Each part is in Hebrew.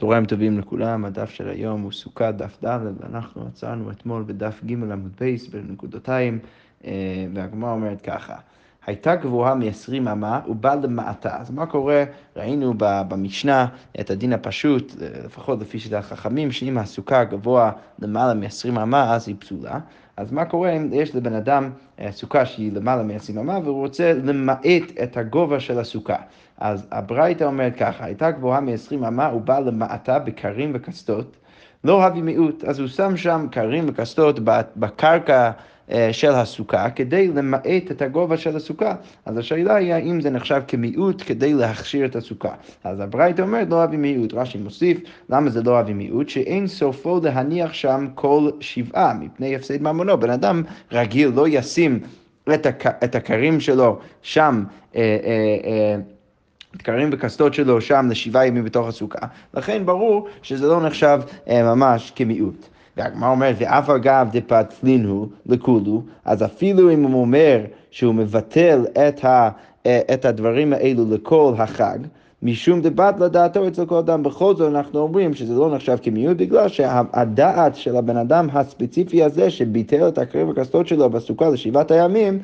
צהריים טובים לכולם, הדף של היום הוא סוכה דף ד', ואנחנו עצרנו אתמול בדף ג' עמוד בייס בנקודותיים, אה, והגמרא אומרת ככה, הייתה גבוהה מ-20 אמה ובא למעטה. אז מה קורה? ראינו במשנה את הדין הפשוט, אה, לפחות לפי שיטת החכמים, שאם הסוכה גבוה למעלה מ-20 אמה, אז היא פסולה. אז מה קורה אם יש לבן אדם אה, סוכה שהיא למעלה מ-20 אמה והוא רוצה למעט את הגובה של הסוכה? אז הברייתא אומרת ככה, הייתה גבוהה מ-20 אמה ובאה למעטה בקרים וכסתות, לא הביא מיעוט, אז הוא שם שם קרים וכסתות בקרקע של הסוכה כדי למעט את הגובה של הסוכה. אז השאלה היא האם זה נחשב כמיעוט כדי להכשיר את הסוכה. אז הברייתא אומרת לא אבי מיעוט, רש"י מוסיף, למה זה לא אבי מיעוט? שאין סופו להניח שם כל שבעה מפני הפסד ממונו. בן אדם רגיל לא ישים את, הק... את הקרים שלו שם. אה, אה, אה, קרים וקסדות שלו שם לשבעה ימים בתוך הסוכה, לכן ברור שזה לא נחשב אה, ממש כמיעוט. והגמרא אומרת, ואף אגב דפתלין הוא לכולו, אז אפילו אם הוא אומר שהוא מבטל את, ה, את הדברים האלו לכל החג, משום דבת לדעתו אצל כל אדם, בכל זאת אנחנו אומרים שזה לא נחשב כמיעוט, בגלל שהדעת של הבן אדם הספציפי הזה שביטל את הקריב הקסדות שלו בסוכה לשבעת הימים,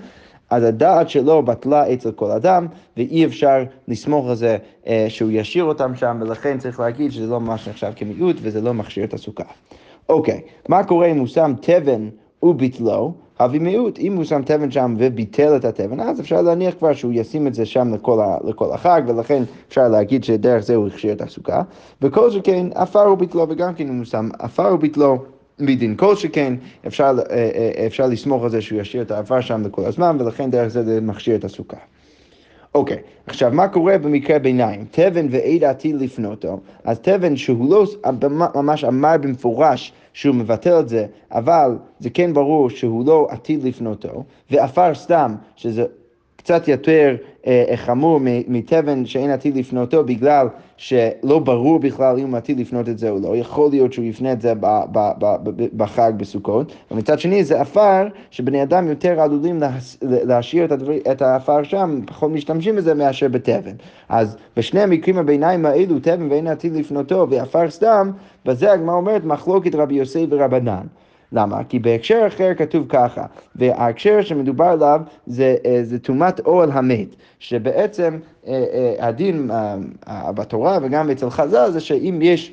אז הדעת שלו בטלה אצל כל אדם, ואי אפשר לסמוך על זה אה, שהוא ישאיר אותם שם, ולכן צריך להגיד שזה לא ממש נחשב כמיעוט וזה לא מכשיר את הסוכה. אוקיי, מה קורה אם הוא שם תבן וביטלו? הביא מיעוט, אם הוא שם תבן שם וביטל את התבן, אז אפשר להניח כבר שהוא ישים את זה שם לכל, ה, לכל החג, ולכן אפשר להגיד שדרך זה הוא הכשיר את הסוכה. וכל שכן, עפר וביטלו, וגם כן אם הוא שם עפר וביטלו, מדין כל שכן, אפשר, אה, אה, אפשר לסמוך על זה שהוא ישאיר את העבר שם לכל הזמן, ולכן דרך זה זה מכשיר את הסוכה. אוקיי, okay. עכשיו מה קורה במקרה ביניים? תבן ועד עתיד לפנותו, אז תבן שהוא לא ממש אמר במפורש שהוא מבטל את זה, אבל זה כן ברור שהוא לא עתיד לפנותו, ועפר סתם, שזה קצת יותר אה, חמור מתבן שאין עתיד לפנותו בגלל שלא ברור בכלל אם הוא עתיד לפנות את זה או לא, יכול להיות שהוא יפנה את זה בחג בסוכות, ומצד שני זה עפר שבני אדם יותר עלולים להשאיר את, את העפר שם, פחות משתמשים בזה מאשר בתבן. אז בשני המקרים הביניים האלו, תבן ואין עתיד לפנותו ועפר סתם, בזה הגמרא אומרת מחלוקת רבי יוסי ורבנן. למה? כי בהקשר אחר כתוב ככה, וההקשר שמדובר עליו זה, אה, טומאת אוהל המת, שבעצם אה, אה, הדין בתורה וגם אצל חז"ל זה שאם יש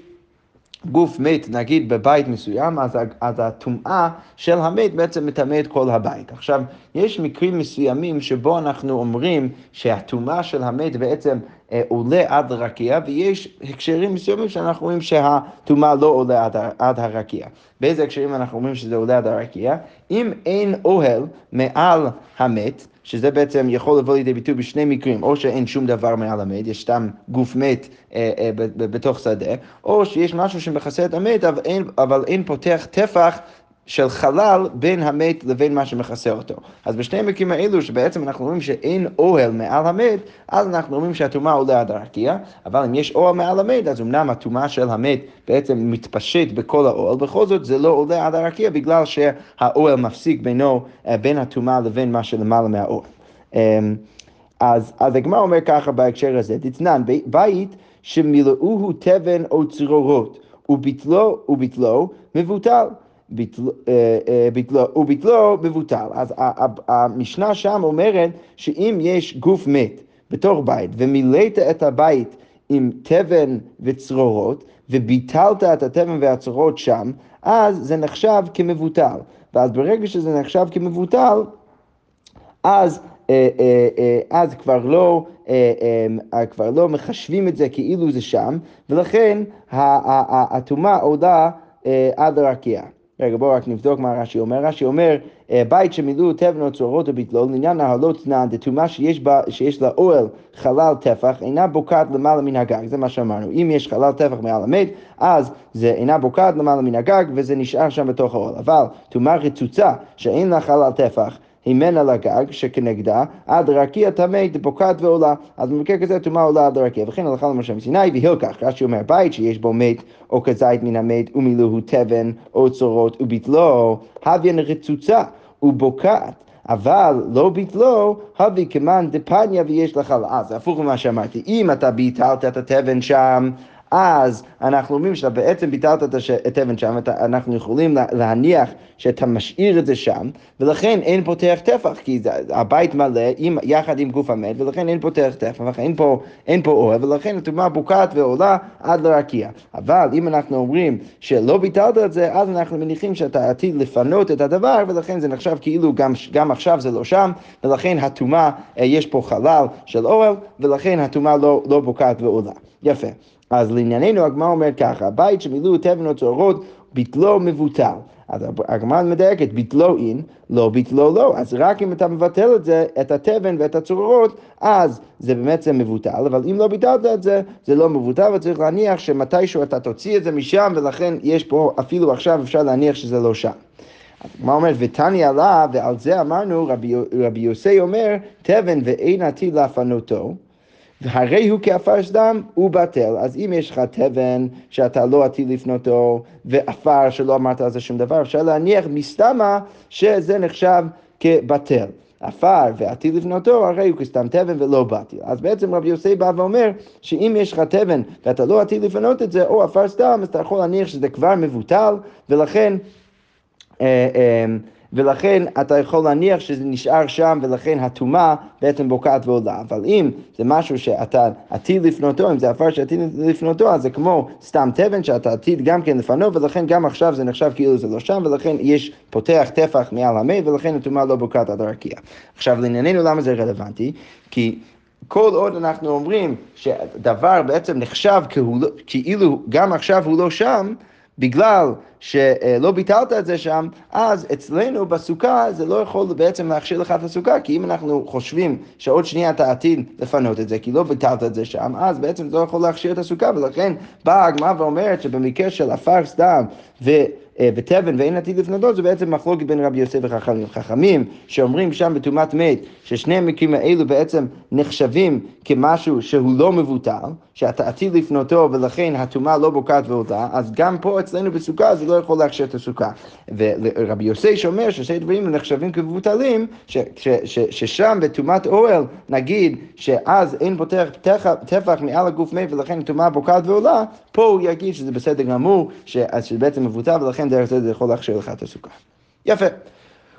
גוף מת, נגיד בבית מסוים, אז, אז הטומאה של המת בעצם מטמא את כל הבית. עכשיו, יש מקרים מסוימים שבו אנחנו אומרים שהטומאה של המת בעצם עולה עד הרקיע, ויש הקשרים מסוימים שאנחנו אומרים שהטומאה לא עולה עד, עד הרקיע. באיזה הקשרים אנחנו אומרים שזה עולה עד הרקיע? אם אין אוהל מעל המת, שזה בעצם יכול לבוא לידי ביטוי בשני מקרים, או שאין שום דבר מעל המת, יש סתם גוף מת אה, אה, בתוך שדה, או שיש משהו שמכסה את המת, אבל אין, אבל אין פותח טפח של חלל בין המת לבין מה שמכסה אותו. אז בשני המקרים האלו, שבעצם אנחנו רואים שאין אוהל מעל המת, אז אנחנו רואים שהטומאה עולה עד הרקיע, אבל אם יש אוהל מעל המת, אז אמנם הטומאה של המת בעצם מתפשט בכל האוהל, בכל זאת זה לא עולה עד הרקיע בגלל שהאוהל מפסיק בינו, אה, בין הטומאה לבין מה שלמעלה מהאוהל. אמ, אז, אז הגמרא אומר ככה בהקשר הזה, תצנן, בית שמילאוהו תבן או צרורות, וביטלו, וביטלו מבוטל. אה, אה, ביטלו, וביטלו מבוטל. אז המשנה שם אומרת שאם יש גוף מת בתוך בית ומילאת את הבית עם תבן וצרורות וביטלת את התבן והצרורות שם, אז זה נחשב כמבוטל. ואז ברגע שזה נחשב כמבוטל, אז, אה, אז כבר לא, כבר לא מחשבים את זה כאילו זה שם, ולכן הטומאה עולה עד הרקיע. רגע, בואו רק נבדוק מה רש"י אומר. רש"י אומר, אה, בית שמילאו תבן צורות וביטלו, לעניין נהלות תנן, דתומה שיש, שיש לה אוהל חלל טפח, אינה בוקעת למעלה מן הגג, זה מה שאמרנו. אם יש חלל טפח מעל המת, אז זה אינה בוקעת למעלה מן הגג, וזה נשאר שם בתוך האוהל. אבל טומאה רצוצה, שאין לה חלל טפח, הימנה לגג שכנגדה עד רקיע טמא דפוקעת ועולה. אז במקרה כזה טומאה עולה עד הרקיע. וכן הלכה למשה מסיני והילקח. רש"י אומר בית שיש בו מת או כזית מן המת ומילאו תבן או צורות וביטלו הוויין רצוצה ובוקעת. אבל לא ביטלו, הביא כמאן דפניה ויש לך לעז. הפוך ממה שאמרתי, אם אתה ביטלת את התבן שם, אז אנחנו אומרים שאתה בעצם ביטלת את, אבן שם, אנחנו יכולים להניח שאתה משאיר את זה שם, ולכן אין פותח טפח, כי הבית מלא עם, יחד עם גוף המת, ולכן אין פותח טפח, אין פה, אין פה אוהב, ולכן הטומאה בוקעת ועולה עד לרקיע. אבל אם אנחנו אומרים שלא ביטלת את זה, אז אנחנו מניחים שאתה עתיד לפנות את הדבר, ולכן זה נחשב כאילו גם, גם עכשיו זה לא שם, ולכן הטומאה, אה, יש פה חלל של אוהל, ולכן הטומאה לא, לא בוקעת ועולה. יפה. אז לענייננו הגמרא אומרת ככה, הבית שמילאו תבן או צהרות ביטלו מבוטל. אז הגמרא מדייקת, ביטלו אין, לא ביטלו לא. אז רק אם אתה מבטל את זה, את התבן ואת הצרורות, אז זה באמת זה מבוטל, אבל אם לא ביטלת את זה, זה לא מבוטל, וצריך להניח שמתישהו אתה תוציא את זה משם, ולכן יש פה, אפילו עכשיו אפשר להניח שזה לא שם. מה אומרת, ותניא לה, ועל זה אמרנו, רבי, רבי יוסי אומר, תבן ואין עתיד להפנותו. והרי הוא כעפר סדם, הוא בטל. אז אם יש לך תבן שאתה לא עתיד לפנותו, ועפר שלא אמרת על זה שום דבר, אפשר להניח מסתמה שזה נחשב כבטל. עפר ועתיד לפנותו, הרי הוא כסתם תבן ולא בטל. אז בעצם רבי יוסי בא ואומר שאם יש לך תבן ואתה לא עתיד לפנות את זה, או עפר סתם, אז אתה יכול להניח שזה כבר מבוטל, ולכן... אה, אה, ולכן אתה יכול להניח שזה נשאר שם, ולכן הטומאה בעצם בוקעת ועולה. אבל אם זה משהו שאתה עתיד לפנותו, אם זה עפר שעתיד לפנותו, אז זה כמו סתם תבן שאתה עתיד גם כן לפנות, ולכן גם עכשיו זה נחשב כאילו זה לא שם, ולכן יש פותח טפח מעל המת, ולכן הטומאה לא בוקעת עד הרקיע. עכשיו, לענייננו למה זה רלוונטי? כי... כל עוד אנחנו אומרים שדבר בעצם נחשב לא, כאילו גם עכשיו הוא לא שם, בגלל שלא ביטלת את זה שם, אז אצלנו בסוכה זה לא יכול בעצם להכשיר לך את הסוכה, כי אם אנחנו חושבים שעוד שנייה אתה עתיד לפנות את זה, כי לא ביטלת את זה שם, אז בעצם זה לא יכול להכשיר את הסוכה, ולכן באה הגמרא ואומרת שבמקרה של עפר סתם ו... אה, ותבן ואין עתיד לפנותו, זה בעצם מחלוקת בין רבי יוסף וחכמים. חכמים שאומרים שם בטומאת מת, ששני המקרים האלו בעצם נחשבים כמשהו שהוא לא מבוטל, שאתה עתיד לפנותו ולכן הטומאה לא בוקעת ועודה, אז גם פה אצלנו בסוכה זה לא יכול להכשיר את הסוכה. ורבי יוסי שאומר ששני דברים נחשבים כמבוטלים, ששם בטומאת אוהל נגיד שאז אין פותח טפח מעל הגוף מת ולכן הטומאה בוקעת ועולה, פה הוא יגיד שזה בסדר גמור, שבעצם מבוטל ולכן דרך זה זה יכול להכשיר לך את הסוכה. יפה.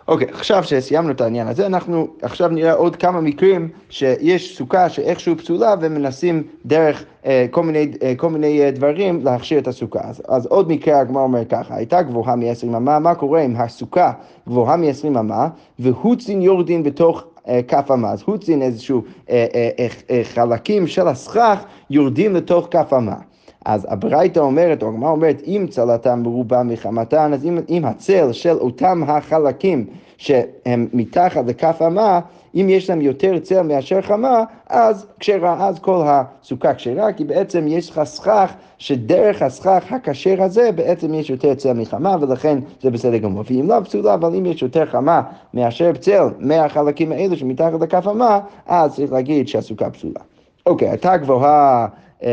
אוקיי, okay, עכשיו שסיימנו את העניין הזה, אנחנו עכשיו נראה עוד כמה מקרים שיש סוכה שאיכשהו פסולה ומנסים דרך אה, כל מיני, אה, כל מיני אה, דברים להכשיר את הסוכה. אז, אז עוד מקרה הגמרא אומר ככה, הייתה גבוהה מ-20 אמה, מה קורה אם הסוכה גבוהה מ-20 אמה והוצין יורדין בתוך אה, כף אמה, אז הוצין איזשהו אה, אה, אה, אה, חלקים של הסכך יורדים לתוך כף אמה. אז הברייתא אומרת, או הגמרא אומרת, אם צלתם מרובה מחמתן, אז אם, אם הצל של אותם החלקים שהם מתחת לכף אמה, אם יש להם יותר צל מאשר חמה, אז כשרה, אז כל הסוכה כשרה, כי בעצם יש לך סכך, שדרך הסכך הכשר הזה בעצם יש יותר צל מחמה, ולכן זה בסדר גמור. ואם לא פסולה, אבל אם יש יותר חמה מאשר צל מהחלקים האלו שמתחת לכף אמה, אז צריך להגיד שהסוכה פסולה. אוקיי, הייתה גבוהה... אמ,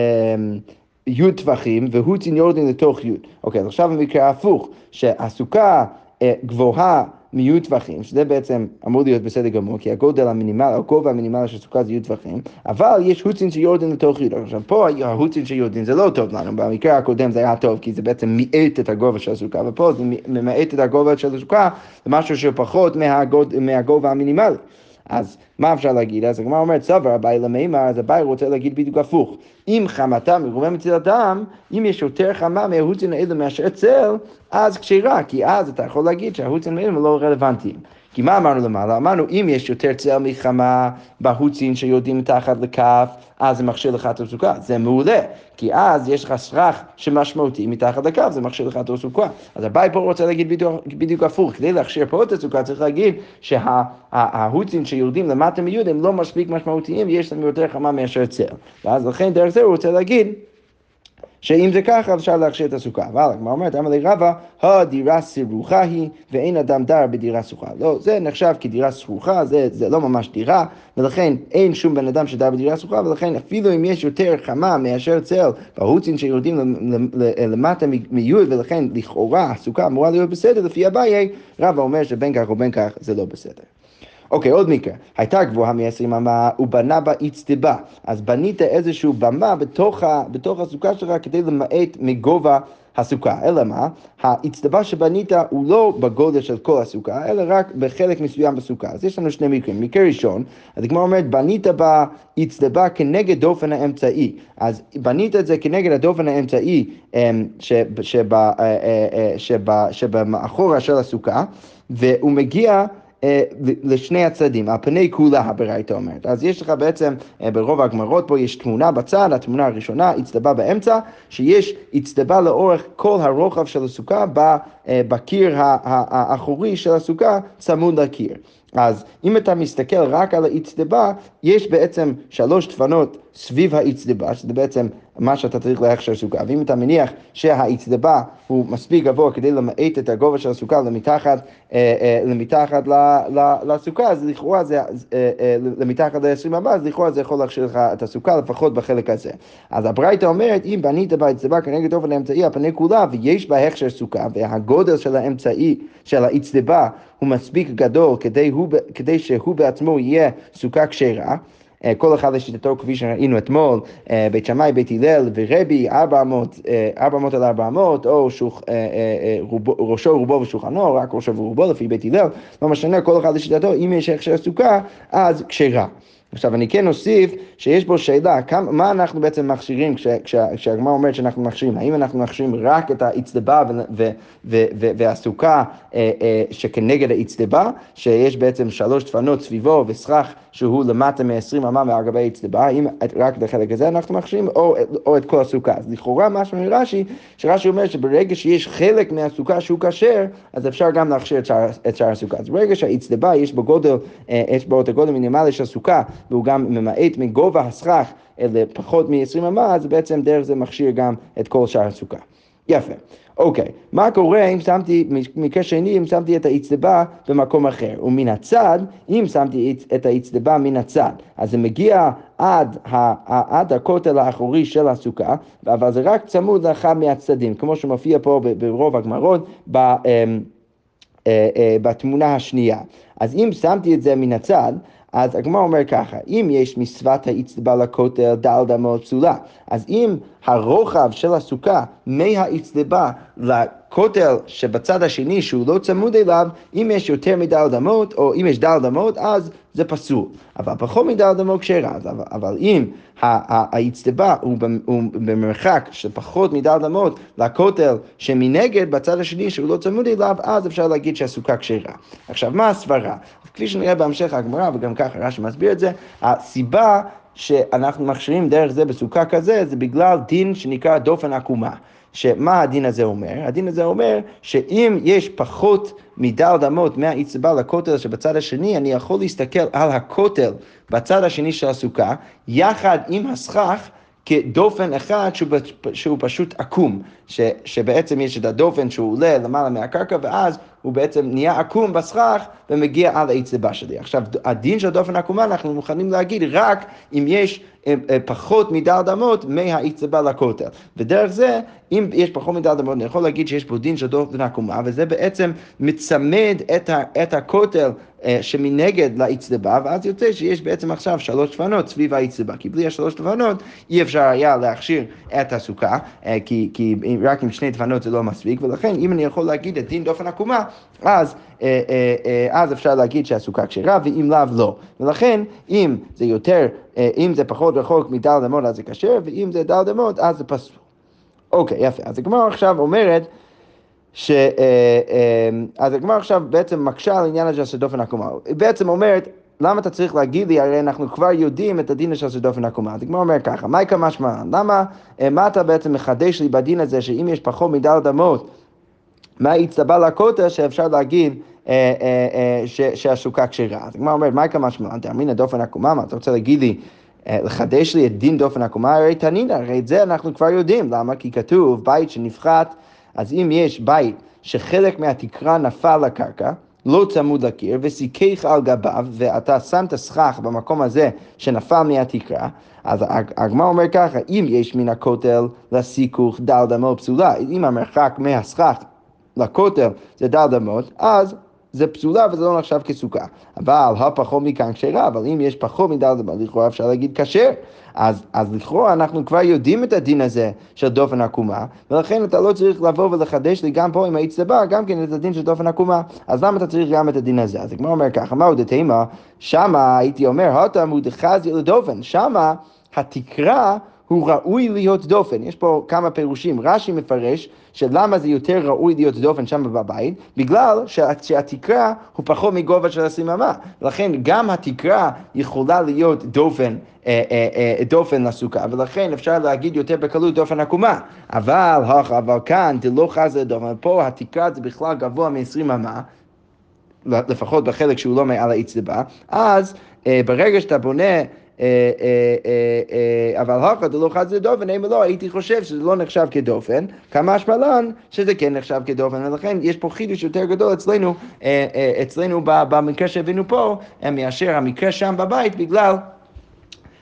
י' טווחים והוא יורדין לתוך י'. אוקיי, אז עכשיו במקרה הפוך, שהסוכה אה, גבוהה מי' טווחים, שזה בעצם אמור להיות בסדר גמור, כי הגודל המינימלי, הגובה המינימלי של סוכה זה י' טווחים, אבל יש הוצין שיורדין לתוך י'. עכשיו פה ההוצין שיורדין זה לא טוב לנו, במקרה הקודם זה היה טוב, כי זה בעצם מיעט את הגובה של הסוכה, ופה זה ממעט את הגובה של הסוכה למשהו שפחות מהגוד, מהגובה המינימלי. אז מה אפשר להגיד? אז הגמרא אומרת, סבר אביי למימר, אז אביי רוצה להגיד בדיוק הפוך. אם חמתה מרובה מצילתם, אם יש יותר חמה מההוצין האלה מאשר צל, אז כשרה, כי אז אתה יכול להגיד שההוצין האלה לא רלוונטיים. כי מה אמרנו למעלה? אמרנו, אם יש יותר צל מחמה בהוצין שיורדים מתחת לכף, אז זה מכשיר לך את הסוכה. זה מעולה, כי אז יש לך סרח שמשמעותי מתחת לכף, זה מכשיר לך את הסוכה. אז הבאי פה רוצה להגיד בדיוק, בדיוק הפוך, כדי להכשיר פה את הסוכה צריך להגיד שההוצין שיורדים למטה מיוד הם לא מספיק משמעותיים, יש להם יותר חמה מאשר צל. ואז לכן דרך זה הוא רוצה להגיד שאם זה ככה אפשר להכשיר את הסוכה. אבל הגמרא אומרת, אמר לי רבא, הדירה סירוחה היא ואין אדם דר בדירה סרוחה. לא, זה נחשב כדירה סרוחה, זה, זה לא ממש דירה, ולכן אין שום בן אדם שדר בדירה סרוחה, ולכן אפילו אם יש יותר חמה מאשר צל בהוצין שיורדים למטה מיוד, ולכן לכאורה הסוכה אמורה להיות בסדר, לפי אביי, רבא אומר שבין כך ובין כך זה לא בסדר. אוקיי, עוד מקרה. הייתה גבוהה מ-20 אמה, הוא בנה בה אצטבה. אז בנית איזושהי במה בתוך, ה, בתוך הסוכה שלך כדי למעט מגובה הסוכה, אלא מה? האצטבה שבנית הוא לא בגודל של כל הסוכה, אלא רק בחלק מסוים בסוכה. אז יש לנו שני מקרים. מקרה ראשון, אז הגמרא אומרת, בנית באצטבה כנגד דופן האמצעי. אז בנית את זה כנגד הדופן האמצעי אמ, שבמאחורה של הסוכה, והוא מגיע... אה, לשני הצדדים, על פני כולה הברייתא אומרת. אז יש לך בעצם, אה, ברוב הגמרות פה יש תמונה בצד, התמונה הראשונה, הצטבה באמצע, שיש הצטבה לאורך כל הרוחב של הסוכה אה, בקיר האחורי של הסוכה צמוד לקיר. אז אם אתה מסתכל רק על האצטבה, יש בעצם שלוש דפנות סביב האצטבה, שזה בעצם מה שאתה צריך להכשר סוכה. ואם אתה מניח שהאצטבה הוא מספיק גבוה כדי למעט את הגובה של הסוכה למתחת, אה, אה, למתחת לסוכה, אז לכאורה זה, אה, למתחת ל-20 הבא, אז לכאורה זה יכול להכשיר לך את הסוכה, לפחות בחלק הזה. אז הברייתא אומרת, אם בנית באצטבה כנגד אופן האמצעי על פני כולה, ויש בה הכשר סוכה, והגודל של האמצעי, של האצטבה, הוא מספיק גדול כדי, הוא, כדי שהוא בעצמו יהיה סוכה כשרה, כל אחד לשיטתו, כפי שראינו אתמול, אה, בית שמאי, בית הלל ורבי, 400, 400 על 400, או שוח, אה, ראשו, רובו ושולחנו, רק ראשו ורובו לפי בית הלל, לא משנה, כל אחד לשיטתו, אם יש הכשר סוכה, אז כשרה. עכשיו אני כן אוסיף שיש פה שאלה, כמה, מה אנחנו בעצם מכשירים כשהגמרא אומרת שאנחנו מכשירים, האם אנחנו מכשירים רק את האצטבה והסוכה אה, אה, שכנגד האצטבה, שיש בעצם שלוש דפנות סביבו וסכך שהוא למטה מ-20 אמה מעל גבי האצטבה, האם רק את החלק הזה אנחנו מכשירים או, או את כל הסוכה. אז לכאורה מה שאומר רש"י, שרש"י אומר שברגע שיש חלק מהסוכה שהוא כשר, אז אפשר גם להכשיר את שאר הסוכה. אז ברגע שהאצטבה יש בו גודל, אה, יש בו את הגודל המינימלי של הסוכה, והוא גם ממעט מגובה הסכך לפחות מ-20 אמה, אז בעצם דרך זה מכשיר גם את כל שאר הסוכה. יפה. אוקיי, מה קורה אם שמתי, מקרה שני, אם שמתי את האצטבה במקום אחר, ומן הצד, אם שמתי את האצטבה מן הצד, אז זה מגיע עד, ה, עד הכותל האחורי של הסוכה, אבל זה רק צמוד לאחד מהצדדים, כמו שמופיע פה ברוב הגמרות, ב... אמ, אה, אה, בתמונה השנייה. אז אם שמתי את זה מן הצד, אז הגמרא אומר ככה, אם יש מצוות האצטבה לכותל דל דמות פסולה, אז אם הרוחב של הסוכה מהאצטבה לכותל שבצד השני שהוא לא צמוד אליו, אם יש יותר מדל דמות, או אם יש דל דמות, אז זה פסול. אבל פחות מדל דמות כשרה. אבל, אבל אם האצטבה הוא במרחק של פחות מדל דמות לכותל שמנגד בצד השני שהוא לא צמוד אליו, אז אפשר להגיד שהסוכה כשרה. עכשיו, מה הסברה? כפי שנראה בהמשך הגמרא, וגם ככה רש"י מסביר את זה, הסיבה שאנחנו מכשירים דרך זה בסוכה כזה, זה בגלל דין שנקרא דופן עקומה. שמה הדין הזה אומר? הדין הזה אומר שאם יש פחות מדל דמות מהאצבע לכותל שבצד השני, אני יכול להסתכל על הכותל בצד השני של הסוכה, יחד עם הסכך. כדופן אחד שהוא, שהוא פשוט עקום, ש, שבעצם יש את הדופן שהוא עולה למעלה מהקרקע ואז הוא בעצם נהיה עקום בסכך ומגיע על האצבע שלי. עכשיו, הדין של דופן עקומה אנחנו מוכנים להגיד רק אם יש אה, אה, פחות מדל דמות מהאצבע לכותל. ודרך זה, אם יש פחות מדל דמות, אני יכול להגיד שיש פה דין של דופן עקומה, וזה בעצם מצמד את, ה, את הכותל אה, שמנגד לאצטבה, ואז יוצא שיש בעצם עכשיו שלוש דפנות סביב האצטבה, כי בלי השלוש דפנות אי אפשר היה להכשיר את הסוכה, כי, כי רק עם שני דפנות זה לא מספיק, ולכן אם אני יכול להגיד את דין דופן עקומה, אז, אה, אה, אה, אז אפשר להגיד שהסוכה כשרה, ואם לאו לא. ולכן, אם זה יותר, אם זה פחות רחוק מדל אמות אז זה כשר, ואם זה דל אמות אז זה פסול. אוקיי, יפה. אז הגמרא עכשיו אומרת, ש... אז הגמרא עכשיו בעצם מקשה על העניין הזה של דופן עקומה. היא בעצם אומרת, למה אתה צריך להגיד לי, הרי אנחנו כבר יודעים את הדין של דופן עקומה. אז הגמרא אומר ככה, מה יקרה משמע? למה, מה אתה בעצם מחדש לי בדין הזה, שאם יש פחות מדל אמות, מה הצטבע לכותל שאפשר להגיד אה, אה, אה, שהסוכה כשרה. אז הגמרא אומרת, מה כמה שמע? דאמרינא דופן עקומה, מה אתה רוצה להגיד לי? לחדש לי את דין דופן עקומה, הרי תנינא, הרי את זה אנחנו כבר יודעים, למה? כי כתוב בית שנפחת, אז אם יש בית שחלק מהתקרה נפל לקרקע, לא צמוד לקיר, וסיכך על גביו, ואתה שם את הסכך במקום הזה שנפל מהתקרה, אז הגמרא אומר ככה, אם יש מן הכותל לסיכוך דל דמו פסולה, אם המרחק מהסכך לכותל זה דל דמות, אז זה פסולה וזה לא נחשב כסוכה. אבל הפחות מכאן כשרה, אבל אם יש פחות מדלת אמות, לכאורה אפשר להגיד כשר. אז, אז לכאורה אנחנו כבר יודעים את הדין הזה של דופן עקומה, ולכן אתה לא צריך לבוא ולחדש לי גם פה עם האצטבה, גם כן את הדין של דופן עקומה. אז למה אתה צריך גם את הדין הזה? אז הגמרא אומר ככה, מהו דתימה? שמה הייתי אומר, הטה מודחזי לדופן, שמה התקרה הוא ראוי להיות דופן. יש פה כמה פירושים. רש"י מפרש שלמה זה יותר ראוי להיות דופן שם בבית, בגלל שהתקרה הוא פחות מגובה של הסיממה. לכן גם התקרה יכולה להיות דופן, אה, אה, אה, דופן לסוכה, ולכן אפשר להגיד יותר בקלות דופן עקומה. אבל, אבל כאן דלא חזה דופן, פה התקרה זה בכלל גבוה מ-20 אמה. לפחות בחלק שהוא לא מעל האצבע, אז ברגע שאתה בונה אבל הכה דלא חד דופן, אם לא, הייתי חושב שזה לא נחשב כדופן, כמה השמלן שזה כן נחשב כדופן, ולכן יש פה חידוש יותר גדול אצלנו, אצלנו במקרה שהבאנו פה, מאשר המקרה שם בבית, בגלל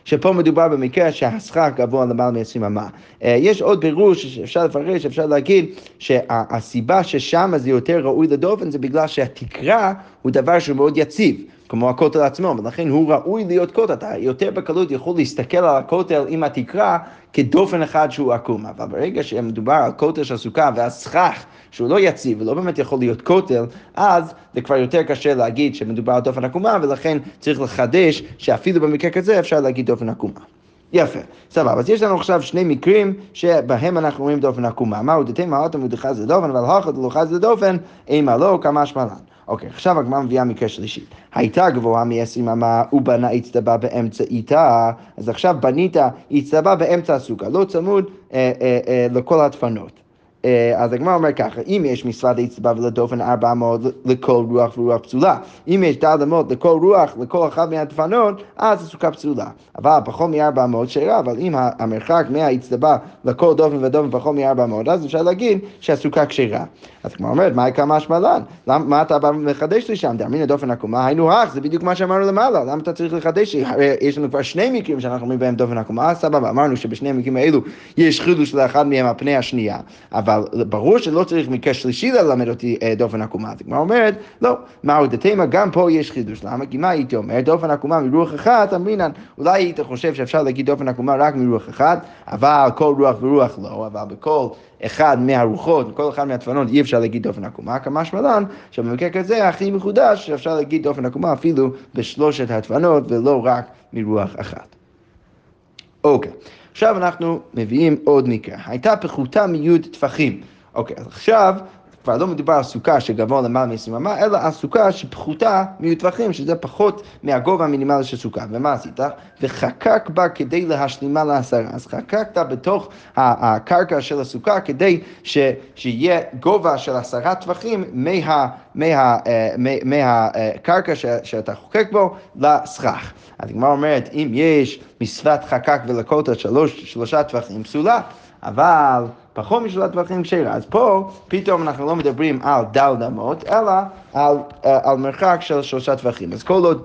שפה מדובר במקרה שהשכר גבוה למעלה מ-20 אמה. יש עוד פירוש שאפשר לפרש, אפשר להגיד שהסיבה ששם זה יותר ראוי לדופן זה בגלל שהתקרה הוא דבר שהוא מאוד יציב. כמו הכותל עצמו, ולכן הוא ראוי להיות כותל. אתה יותר בקלות יכול להסתכל על הכותל עם התקרה כדופן אחד שהוא עקום. אבל ברגע שמדובר על כותל של סוכה והסכך שהוא לא יציב ולא באמת יכול להיות כותל, אז זה כבר יותר קשה להגיד שמדובר על דופן עקומה, ולכן צריך לחדש שאפילו במקרה כזה אפשר להגיד דופן עקומה. יפה, סבבה. אז יש לנו עכשיו שני מקרים שבהם אנחנו רואים דופן עקומה. מהו דתימה האוטו מדוחז לדופן, אבל הלכת דלוחז לדופן, אימה לא, כמה שמלן. אוקיי, עכשיו הגמרא מביאה מקרה שלישי. הייתה גבוהה מ-20 אמה, הוא בנה אצטבה באמצע איתה, אז עכשיו בנית אצטבה באמצע הסוכה, לא צמוד אה, אה, אה, לכל הדפנות. אה, אז הגמרא אומר ככה, אם יש משרד האצבע ולדופן ארבע אמות לכל רוח ורוח פסולה, אם יש דל אמות לכל רוח, לכל אחת מהדפנות, אז הסוכה פסולה. אבל פחות מארבע אמות שאלה, אבל אם המרחק מהאצבע לכל דופן ודופן פחות מארבע אמות, אז אפשר להגיד שהסוכה כשרה. אז הגמרא אומרת, מה יקרה משמלן? מה אתה בא מחדש לי שם? דאמין לדופן עקומה, היינו הך, זה בדיוק מה שאמרנו למעלה, למה אתה צריך לחדש לי? יש לנו כבר שני מקרים שאנחנו אומרים בהם דופן עקומה, סבבה, אמרנו שבשני המקרים האלו יש חידוש לאחד מהם על השנייה. אבל ברור שלא צריך מקרה שלישי ללמד אותי אה, דופן עקומה. אז הגמרא אומרת, לא, מהו דתימה, גם פה יש חידוש. למה? כי מה הייתי אומר? דופן עקומה מרוח אחת, אמרינן, אולי היית חושב שאפשר להגיד דופן עקומה רק מרוח אחת, אבל כל רוח ורוח לא, אבל בכל אחד מהרוחות, כל אחד מהדפנות אי אפשר להגיד דופן עקומה, כמה שמלן, שבמקרה כזה הכי מחודש שאפשר להגיד דופן עקומה אפילו בשלושת הדפנות ולא רק מרוח אחת. אוקיי. עכשיו אנחנו מביאים עוד מקרה. הייתה פחותה מיוד טפחים. אוקיי, אז עכשיו כבר לא מדובר על סוכה שגבוה למעלה מ-20 אמה, אלא על סוכה שפחותה מיוטבחים, שזה פחות מהגובה המינימלי של סוכה. ומה עשית? וחקק בה כדי להשלימה לעשרה. אז חקקת בתוך הקרקע של הסוכה כדי ש, שיהיה גובה של עשרה טווחים מה, מה, אה, מה, מהקרקע ש, שאתה חוקק בו לסכך. אז הגמרא אומרת, אם יש מצוות חקק ולכותל שלוש, שלושה טווחים פסולה, אבל פחות משלושה טווחים כשרה. אז פה פתאום אנחנו לא מדברים על דל דמות, אלא על, אה, על מרחק של שלושה טווחים. אז כל עוד...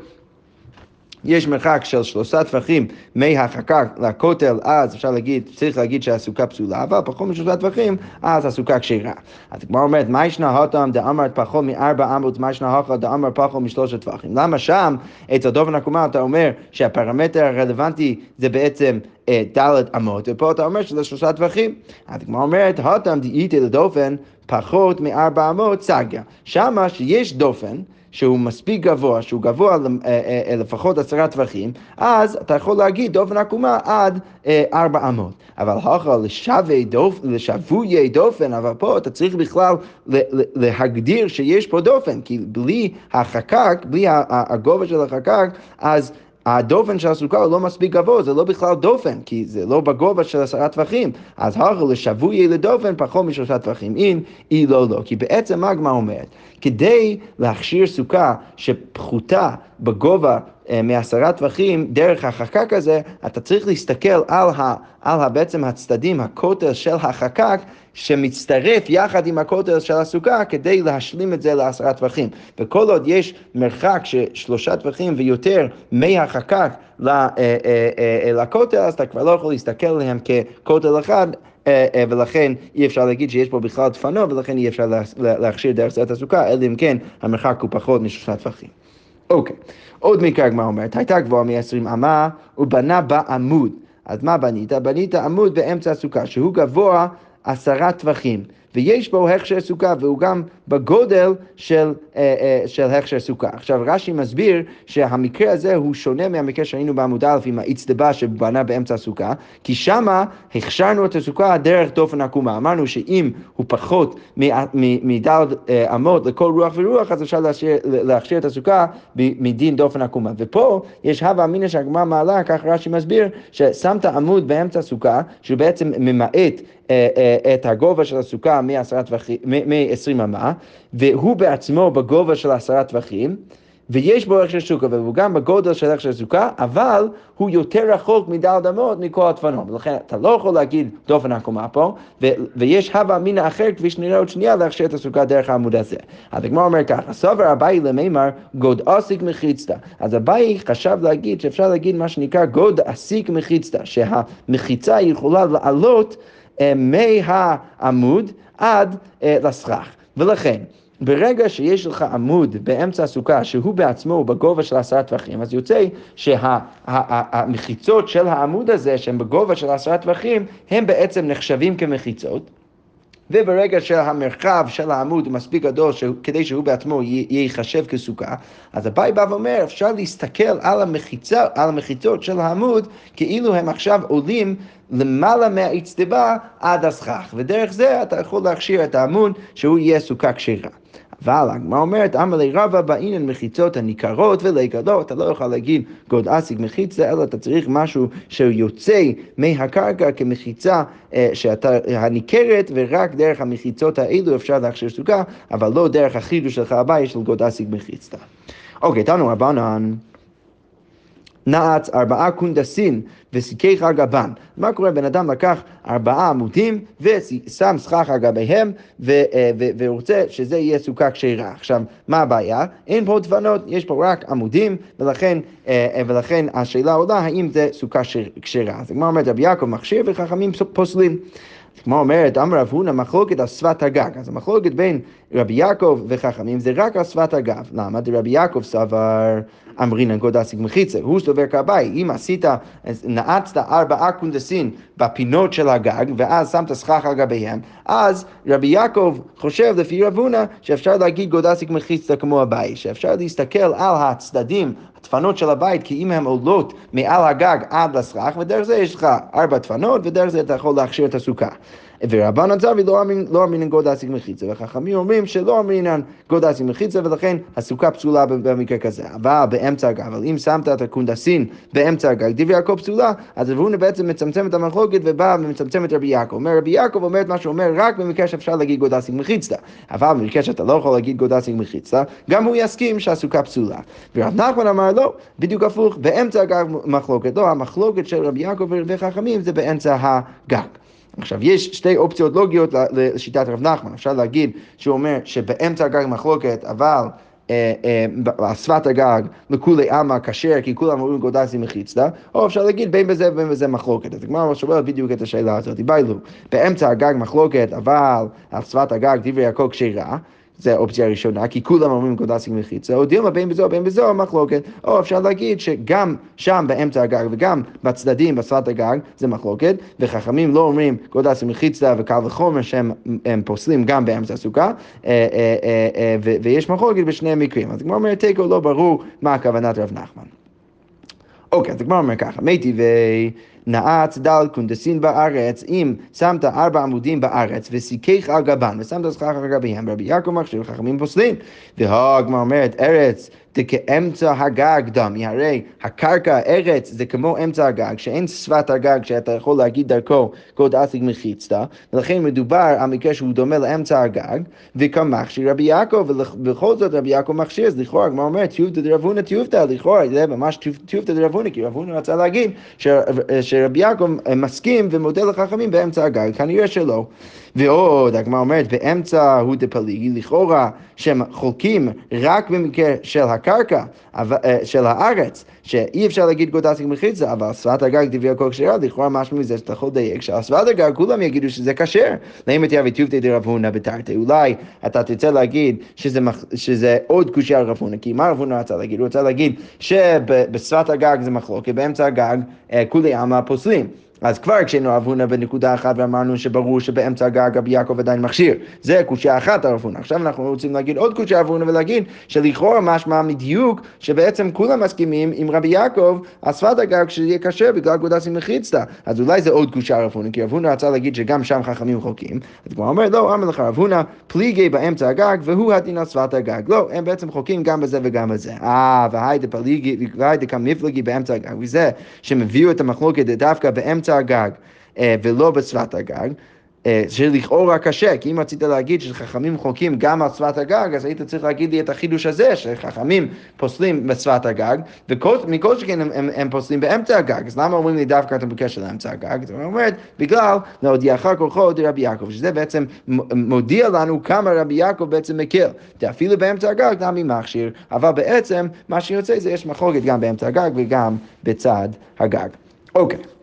יש מרחק של שלושה טווחים מהחכה לכותל, אז אפשר להגיד, צריך להגיד שהסוכה פסולה, אבל פחות משלושה טווחים, אז הסוכה כשרה. אז הגמרא אומרת, מה ישנה הותם דאמרת פחות מארבע אמות, מה ישנה הוכה דאמר פחות משלושה טווחים? למה שם, אצל דובן עקומה, אתה אומר שהפרמטר הרלוונטי זה בעצם אה, ד' אמות, ופה אתה אומר שזה שלושה טווחים. אז הגמרא אומרת, הותם דאיתי לדופן פחות מארבע אמות סגיה. שמה שיש דופן, שהוא מספיק גבוה, שהוא גבוה אה, אה, אה, לפחות עשרה טווחים, אז אתה יכול להגיד דופן עקומה עד ארבע אמות. אבל דופן, לשבויי דופן, אבל פה אתה צריך בכלל להגדיר שיש פה דופן, כי בלי החקק, בלי הגובה של החקק, אז הדופן של הסוכה הוא לא מספיק גבוה, זה לא בכלל דופן, כי זה לא בגובה של עשרה טווחים. אז הכה לשבוי לדופן פחות משלושה טווחים. אם היא לא לא. כי בעצם מה הגמרא אומרת? כדי להכשיר סוכה שפחותה בגובה אה, מעשרה טווחים, דרך החקק הזה, אתה צריך להסתכל על, ה, על ה, בעצם הצדדים, הכותל של החקק, שמצטרף יחד עם הכותל של הסוכה כדי להשלים את זה לעשרה טווחים. וכל עוד יש מרחק של שלושה טווחים ויותר מהחקק אה, אה, לכותל, אז אתה כבר לא יכול להסתכל עליהם ככותל אחד. ולכן אי אפשר להגיד שיש פה בכלל דפנות, ולכן אי אפשר להכשיר דרך שדת הסוכה, אלא אם כן המרחק הוא פחות משלושה טפחים. אוקיי, עוד מקרה הגמרא אומרת, הייתה גבוהה מ-20 אמה, ובנה בה עמוד. אז מה בנית? בנית עמוד באמצע הסוכה, שהוא גבוה עשרה טווחים. ויש בו הכשר סוכה, והוא גם בגודל של, אה, אה, של הכשר סוכה. עכשיו רש"י מסביר שהמקרה הזה הוא שונה מהמקרה שהיינו בעמוד א' עם האצטבה שבנה באמצע הסוכה, כי שמה הכשרנו את הסוכה דרך דופן עקומה. אמרנו שאם הוא פחות מדל אה, אמות לכל רוח ורוח, אז אפשר להכשיר את הסוכה מדין דופן עקומה. ופה יש הווה אמינא שהגמרא מעלה, כך רש"י מסביר, ששמת עמוד באמצע הסוכה, שהוא בעצם ממעט את הגובה של הסוכה מ-20 אמה, והוא בעצמו בגובה של עשרה טווחים. ויש בו הכשר סוכה, והוא גם בגודל של הכשר סוכה, אבל הוא יותר רחוק מד' אמות מכל הדפנות. ולכן אתה לא יכול להגיד דופן עקומה פה, ויש הווה אמינא אחר, כפי שנראה עוד שנייה, להכשיר את הסוכה דרך העמוד הזה. אז הגמרא אומר ככה, סובר אביי למימר גוד אסיק מחיצתא. אז אביי חשב להגיד שאפשר להגיד מה שנקרא גוד אסיק מחיצתא, שהמחיצה יכולה לעלות אה, מהעמוד עד אה, לסכך. ולכן, ברגע שיש לך עמוד באמצע הסוכה שהוא בעצמו בגובה של עשרה טפחים, אז יוצא שהמחיצות של העמוד הזה, שהם בגובה של עשרה טווחים, הם בעצם נחשבים כמחיצות. וברגע שהמרחב של העמוד הוא מספיק גדול כדי שהוא בעצמו ייחשב כסוכה, אז אביי בא ואומר, אפשר להסתכל על, המחיצה, על המחיצות של העמוד כאילו הם עכשיו עולים למעלה מהאצטבה עד הסכך, ודרך זה אתה יכול להכשיר את העמוד שהוא יהיה סוכה כשרה. אבל הגמרא אומרת, אמר ליה רבא בעינן מחיצות הניכרות וליכא, אתה לא יכול להגיד גוד אסיק מחיצה, אלא אתה צריך משהו שיוצא מהקרקע כמחיצה אה, שאתה, הניכרת, ורק דרך המחיצות האלו אפשר להכשיר סוכה, אבל לא דרך החידוש של אביי של גוד אסיק מחיצה. אוקיי, תנו רבנן. נעץ ארבעה קונדסין וסיכך על גבן. מה קורה? בן אדם לקח ארבעה עמודים ושם סכך על גביהם אה, ורוצה שזה יהיה סוכה כשרה. עכשיו, מה הבעיה? אין פה דפנות, יש פה רק עמודים ולכן, אה, אה, ולכן השאלה עולה האם זה סוכה כשרה. אז הגמרא אומרת רבי יעקב מכשיר וחכמים פוסלים. כמו אומרת, אמר רב הונא מחלוקת על שפת הגג. אז המחלוקת בין רבי יעקב וחכמים זה רק על שפת הגב. למה? רבי יעקב סבר אמרינן גודסיק מחיצה, הוא סובר כבאי. אם עשית, נעצת ארבעה קונדסין בפינות של הגג, ואז שמת סכך על גביהם, אז רבי יעקב חושב לפי רב הונא שאפשר להגיד גוד אסיק מחיצה כמו אביי, שאפשר להסתכל על הצדדים דפנות של הבית, כי אם הן עולות מעל הגג עד לסכך, ודרך זה יש לך ארבע דפנות, ודרך זה אתה יכול להכשיר את הסוכה. ורבנן סברי לא אמרינן לא גוד אסיק מחיצה, וחכמים אומרים שלא אמרינן גוד אסיק מחיצה, ולכן הסוכה פסולה במקרה כזה. אבל באמצע הגג, אבל אם שמת את הקונדסין באמצע הגג, דברי הכל פסולה, אז רב הונא בעצם מצמצם את המחלוקת ובא ומצמצם את רבי יעקב. אומר רבי יעקב אומר את מה שהוא אומר רק במקרה שאפשר להגיד גוד אסיק מחיצה. אבל במקרה שאתה לא יכול להגיד גוד אסיק מחיצה, גם הוא יסכים שהסוכה פסולה. ורב נחמן אמר לא, בדיוק הפוך, באמצע הגג מחלוקת. לא, המחלוקת של רבי יעקב וחכמים זה באמצע הגג. עכשיו, יש שתי אופציות לוגיות לשיטת רב נחמן. אפשר להגיד שהוא אומר שבאמצע הגג מחלוקת, אבל אה, אה, שפת הגג לכולי עלמא כשר, כי כולם אומרים גודסי מחיצתא, או אפשר להגיד בין בזה ובין בזה מחלוקת. אז הגמרא שואלת בדיוק את השאלה הזאת. ביילו, באמצע הגג מחלוקת, אבל על שפת הגג דברי הכל כשרה. זה האופציה הראשונה, כי כולם אומרים קודסי מחיצה, או דילמה בין בזו בין בזו מחלוקת, או אפשר להגיד שגם שם באמצע הגג וגם בצדדים בשפת הגג זה מחלוקת, וחכמים לא אומרים קודסי מחיצה וקל וחומר שהם פוסלים גם באמצע הסוכה, אה, אה, אה, ויש מחלוקת בשני המקרים. אז כמו אומרת תיקו לא ברור מה הכוונת רב נחמן. אוקיי, אז הגמרא אומר ככה, מי טבעי נעץ דל קונדסין בארץ, אם שמת ארבע עמודים בארץ וסיכך על גבן ושמת סכך על גביהם, רבי יעקב מכשיר חכמים פוסלים. והגמרא אומרת, ארץ דכאמצע הגג דמי, הרי הקרקע, הארץ, זה כמו אמצע הגג, שאין שפת הגג שאתה יכול להגיד דרכו קוד אסיג מחיצתא, ולכן מדובר על מקרה שהוא דומה לאמצע הגג, וכמכשיר רבי יעקב, ובכל זאת רבי יעקב מכשיר, אז לכאורה הגמרא אומרת, טיובתא דרבונא טיובתא, לכאורה זה ממש טיובתא דרבונא, כי רבונא רצה להגיד שרבי יעקב מסכים ומודה לחכמים באמצע הגג, כנראה שלא. ועוד, הגמרא אומרת, באמצע הוא דפליגי, לכאורה שהם חולקים רק במקרה של הקרקע של הארץ, שאי אפשר להגיד גודסי מחיצה, אבל שפת הגג דברי הכל כשרה, לכאורה משהו מזה שאתה יכול לדייק שעל שפת הגג כולם יגידו שזה כשר. למה תהיה וטיובתי דרב הונא בתרתי, אולי אתה תרצה להגיד שזה, שזה עוד קושייה על רב הונא, כי מה רב הונא רצה להגיד? הוא רצה להגיד שבשפת הגג זה מחלוקת, באמצע הגג כולי עלמא פוסלים. אז כבר כשהיינו רב הונא בנקודה אחת ואמרנו שברור שבאמצע הגג רבי יעקב עדיין מכשיר. זה קושייה אחת הרב הונא. עכשיו אנחנו רוצים להגיד עוד קושייה רב הונא ולהגיד שלכאורה משמע מדיוק שבעצם כולם מסכימים עם רבי יעקב על שפת הגג שזה יהיה כשר בגלל גודסי מחיצתא. אז אולי זה עוד קושייה רב הונא, כי רב הונא רצה להגיד שגם שם חכמים חוקים. אז כבר אומר לא, אמר לך רב הונא פליגי באמצע הגג והוא הדין על שפת הגג. לא, הם בעצם חוקים גם בזה וגם בזה. אה, והיידה פליגי והיידה כמפלגי באמצע הגג. וזה שהם את המחלוקת דווקא באמצע הגג אה, ולא בשפת הגג. אה, שלכאורה קשה, כי אם רצית להגיד שחכמים חוקים גם על שפת הגג, אז היית צריך להגיד לי את החידוש הזה, שחכמים פוסלים בשפת הגג, ומכל שכן הם, הם, הם פוסלים באמצע הגג, אז למה אומרים לי דווקא אתה בקשר לאמצע הגג? זאת אומרת, בגלל להודיעך כוחו רבי יעקב, שזה בעצם מודיע לנו כמה רבי יעקב בעצם מקל. אפילו באמצע הגג נמי מכשיר, אבל בעצם מה שיוצא זה יש מחלוקת גם באמצע הגג וגם בצד הגג. אוקיי. Okay.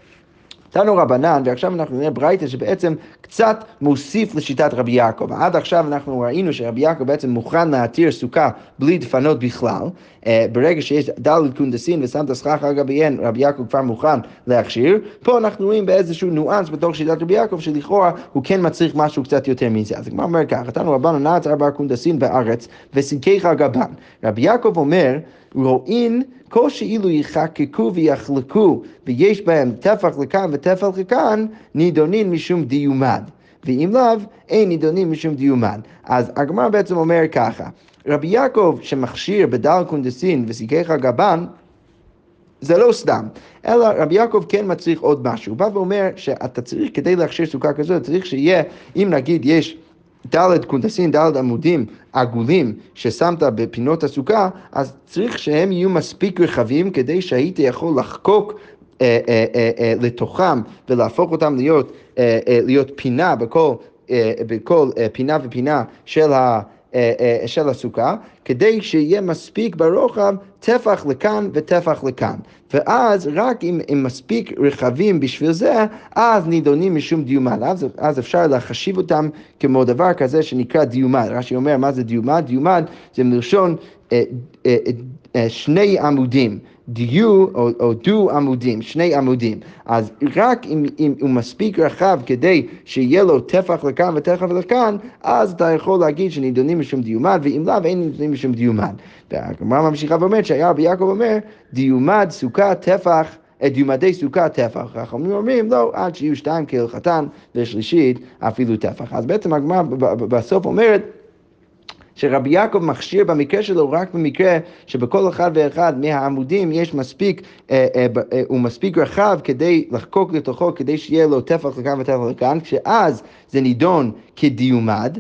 תנו רבנן, ועכשיו אנחנו נראה ברייתא שבעצם קצת מוסיף לשיטת רבי יעקב. עד עכשיו אנחנו ראינו שרבי יעקב בעצם מוכן להתיר סוכה בלי דפנות בכלל. אה, ברגע שיש דלת קונדסין ושמת סכך על גביהן, רבי יעקב כבר מוכן להכשיר. פה אנחנו רואים באיזשהו ניואנס בתוך שיטת רבי יעקב, שלכאורה הוא כן מצריך משהו קצת יותר מזה. אז הגמרא אומר ככה, תנו רבנן נעץ ארבע קונדסין בארץ וסיכך על גבן. רבי יעקב אומר, רואין כל שאילו יחקקו ויחלקו ויש בהם טפח לכאן וטפח לכאן, נידונין משום דיומד. ואם לאו, אין נידונים משום דיומן. אז הגמרא בעצם אומר ככה, רבי יעקב שמכשיר בדל קונדסין וסיכך גבן, זה לא סתם, אלא רבי יעקב כן מצריך עוד משהו. הוא בא ואומר שאתה צריך, כדי להכשיר סוכה כזאת, צריך שיהיה, אם נגיד יש ד' קונדסין, ד' עמודים עגולים ששמת בפינות הסוכה, אז צריך שהם יהיו מספיק רחבים כדי שהיית יכול לחקוק אה, אה, אה, לתוכם ולהפוך אותם להיות, להיות פינה בכל, בכל פינה ופינה של ה... של הסוכה, כדי שיהיה מספיק ברוחב טפח לכאן וטפח לכאן. ואז רק אם הם מספיק רחבים בשביל זה, אז נידונים משום דיומד. אז, אז אפשר להחשיב אותם כמו דבר כזה שנקרא דיומד. רש"י אומר, מה זה דיומד? דיומד זה מלשון אה, אה, אה, שני עמודים. דיו או, או דו עמודים, שני עמודים. אז רק אם, אם הוא מספיק רחב כדי שיהיה לו טפח לכאן וטפח לכאן, אז אתה יכול להגיד שנידונים משום דיומד, ואם לאו אין נידונים משום דיומד. והגמרא ממשיכה ואומרת שהיה רבי יעקב אומר, דיומד סוכה טפח דיומדי סוכה טפח. חכמים אומרים, לא, עד שיהיו שתיים כהלכתן, ושלישית אפילו טפח. אז בעצם הגמרא בסוף אומרת, שרבי יעקב מכשיר במקרה שלו רק במקרה שבכל אחד ואחד מהעמודים יש מספיק, אה, אה, אה, הוא מספיק רחב כדי לחקוק לתוכו, כדי שיהיה לו טפח לכאן וטפח לכאן, כשאז זה נידון כדיומד,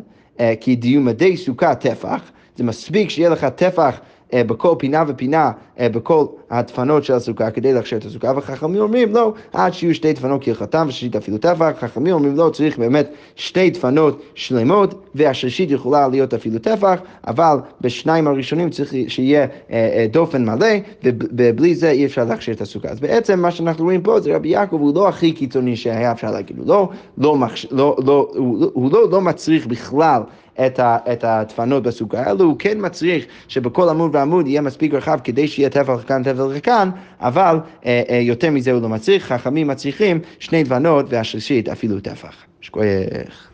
כדיומדי סוכה טפח. זה מספיק שיהיה לך טפח בכל פינה ופינה, בכל הדפנות של הסוכה כדי להכשיר את הסוכה, וחכמים אומרים לא, עד שיהיו שתי דפנות כהלכתם ושלישית אפילו טפח, חכמים אומרים לא, צריך באמת שתי דפנות שלמות, והשלישית יכולה להיות אפילו טפח, אבל בשניים הראשונים צריך שיהיה אה, דופן מלא, ובלי זה אי אפשר להכשיר את הסוכה. אז בעצם מה שאנחנו רואים פה זה רבי יעקב הוא לא הכי קיצוני שהיה אפשר להגיד, הוא לא, לא, מחש, לא, לא, הוא, הוא לא, לא מצריך בכלל את, את הדפנות בסוכה, אלא הוא כן מצריך שבכל עמוד ועמוד יהיה מספיק רחב כדי שיהיה טפל לכאן, טפל לכאן, אבל אה, אה, יותר מזה הוא לא מצריך, חכמים מצריכים שני דפנות והשלישית אפילו טפח. שכוייך.